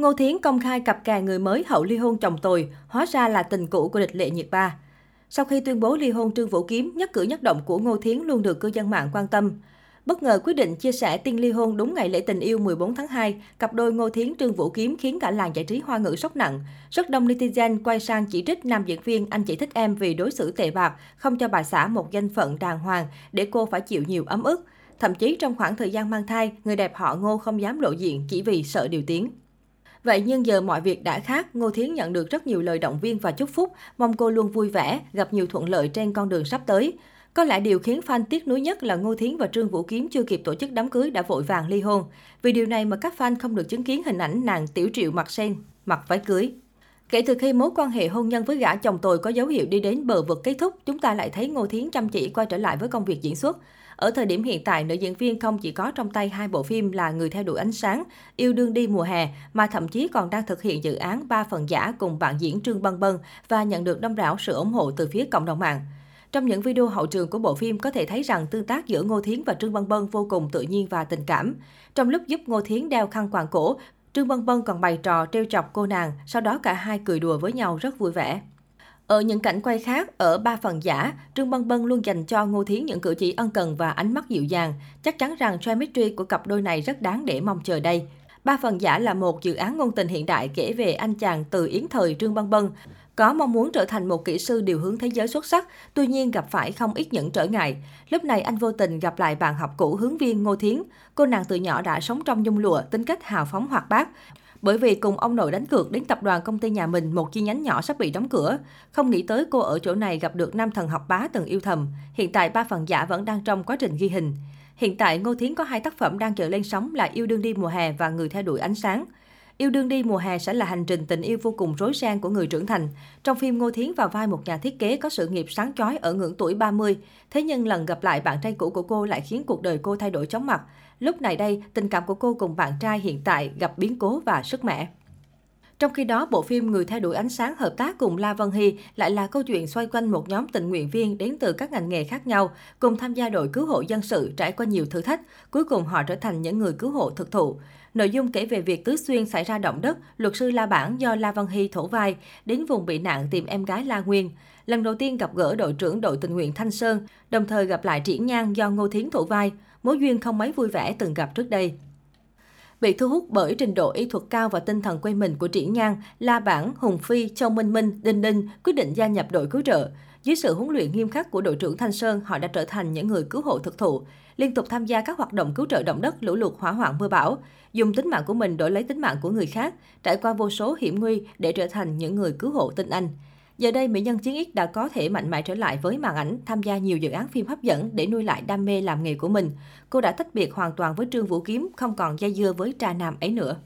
Ngô Thiến công khai cặp kè người mới hậu ly hôn chồng tồi, hóa ra là tình cũ của địch lệ nhiệt ba. Sau khi tuyên bố ly hôn Trương Vũ Kiếm, nhất cử nhất động của Ngô Thiến luôn được cư dân mạng quan tâm. Bất ngờ quyết định chia sẻ tin ly hôn đúng ngày lễ tình yêu 14 tháng 2, cặp đôi Ngô Thiến Trương Vũ Kiếm khiến cả làng giải trí hoa ngữ sốc nặng. Rất đông netizen quay sang chỉ trích nam diễn viên anh chỉ thích em vì đối xử tệ bạc, không cho bà xã một danh phận đàng hoàng để cô phải chịu nhiều ấm ức. Thậm chí trong khoảng thời gian mang thai, người đẹp họ Ngô không dám lộ diện chỉ vì sợ điều tiếng. Vậy nhưng giờ mọi việc đã khác, Ngô Thiến nhận được rất nhiều lời động viên và chúc phúc, mong cô luôn vui vẻ, gặp nhiều thuận lợi trên con đường sắp tới. Có lẽ điều khiến fan tiếc nuối nhất là Ngô Thiến và Trương Vũ Kiếm chưa kịp tổ chức đám cưới đã vội vàng ly hôn. Vì điều này mà các fan không được chứng kiến hình ảnh nàng tiểu triệu mặc sen, mặc váy cưới. Kể từ khi mối quan hệ hôn nhân với gã chồng tồi có dấu hiệu đi đến bờ vực kết thúc, chúng ta lại thấy Ngô Thiến chăm chỉ quay trở lại với công việc diễn xuất. Ở thời điểm hiện tại, nữ diễn viên không chỉ có trong tay hai bộ phim là Người theo đuổi ánh sáng, Yêu đương đi mùa hè, mà thậm chí còn đang thực hiện dự án ba phần giả cùng bạn diễn Trương Bân Bân và nhận được đông đảo sự ủng hộ từ phía cộng đồng mạng. Trong những video hậu trường của bộ phim có thể thấy rằng tương tác giữa Ngô Thiến và Trương Bân Bân vô cùng tự nhiên và tình cảm. Trong lúc giúp Ngô Thiến đeo khăn quàng cổ, Trương Bân Bân còn bày trò trêu chọc cô nàng, sau đó cả hai cười đùa với nhau rất vui vẻ. Ở những cảnh quay khác, ở ba phần giả, Trương Bân Bân luôn dành cho Ngô Thiến những cử chỉ ân cần và ánh mắt dịu dàng. Chắc chắn rằng chemistry của cặp đôi này rất đáng để mong chờ đây. Ba phần giả là một dự án ngôn tình hiện đại kể về anh chàng từ yến thời Trương Bân Bân, có mong muốn trở thành một kỹ sư điều hướng thế giới xuất sắc, tuy nhiên gặp phải không ít những trở ngại. Lúc này anh vô tình gặp lại bạn học cũ hướng viên Ngô Thiến. Cô nàng từ nhỏ đã sống trong nhung lụa, tính cách hào phóng hoạt bát. Bởi vì cùng ông nội đánh cược đến tập đoàn công ty nhà mình, một chi nhánh nhỏ sắp bị đóng cửa. Không nghĩ tới cô ở chỗ này gặp được nam thần học bá từng yêu thầm. Hiện tại ba phần giả vẫn đang trong quá trình ghi hình. Hiện tại Ngô Thiến có hai tác phẩm đang chờ lên sóng là Yêu đương đi mùa hè và Người theo đuổi ánh sáng. Yêu đương đi mùa hè sẽ là hành trình tình yêu vô cùng rối ren của người trưởng thành. Trong phim Ngô Thiến vào vai một nhà thiết kế có sự nghiệp sáng chói ở ngưỡng tuổi 30. Thế nhưng lần gặp lại bạn trai cũ của cô lại khiến cuộc đời cô thay đổi chóng mặt. Lúc này đây, tình cảm của cô cùng bạn trai hiện tại gặp biến cố và sức mẻ. Trong khi đó, bộ phim Người theo đuổi ánh sáng hợp tác cùng La Vân Hy lại là câu chuyện xoay quanh một nhóm tình nguyện viên đến từ các ngành nghề khác nhau, cùng tham gia đội cứu hộ dân sự trải qua nhiều thử thách, cuối cùng họ trở thành những người cứu hộ thực thụ. Nội dung kể về việc Tứ Xuyên xảy ra động đất, luật sư La Bản do La Văn Hy thổ vai, đến vùng bị nạn tìm em gái La Nguyên. Lần đầu tiên gặp gỡ đội trưởng đội tình nguyện Thanh Sơn, đồng thời gặp lại Triển Nhan do Ngô Thiến thổ vai, mối duyên không mấy vui vẻ từng gặp trước đây. Bị thu hút bởi trình độ y thuật cao và tinh thần quê mình của Triển Nhan, La Bản, Hùng Phi, Châu Minh Minh, Đinh Đinh quyết định gia nhập đội cứu trợ. Dưới sự huấn luyện nghiêm khắc của đội trưởng Thanh Sơn, họ đã trở thành những người cứu hộ thực thụ, liên tục tham gia các hoạt động cứu trợ động đất, lũ lụt, hỏa hoạn, mưa bão, dùng tính mạng của mình đổi lấy tính mạng của người khác, trải qua vô số hiểm nguy để trở thành những người cứu hộ tinh anh. Giờ đây, mỹ nhân chiến X đã có thể mạnh mẽ trở lại với màn ảnh, tham gia nhiều dự án phim hấp dẫn để nuôi lại đam mê làm nghề của mình. Cô đã tách biệt hoàn toàn với Trương Vũ Kiếm, không còn dây dưa với trà nam ấy nữa.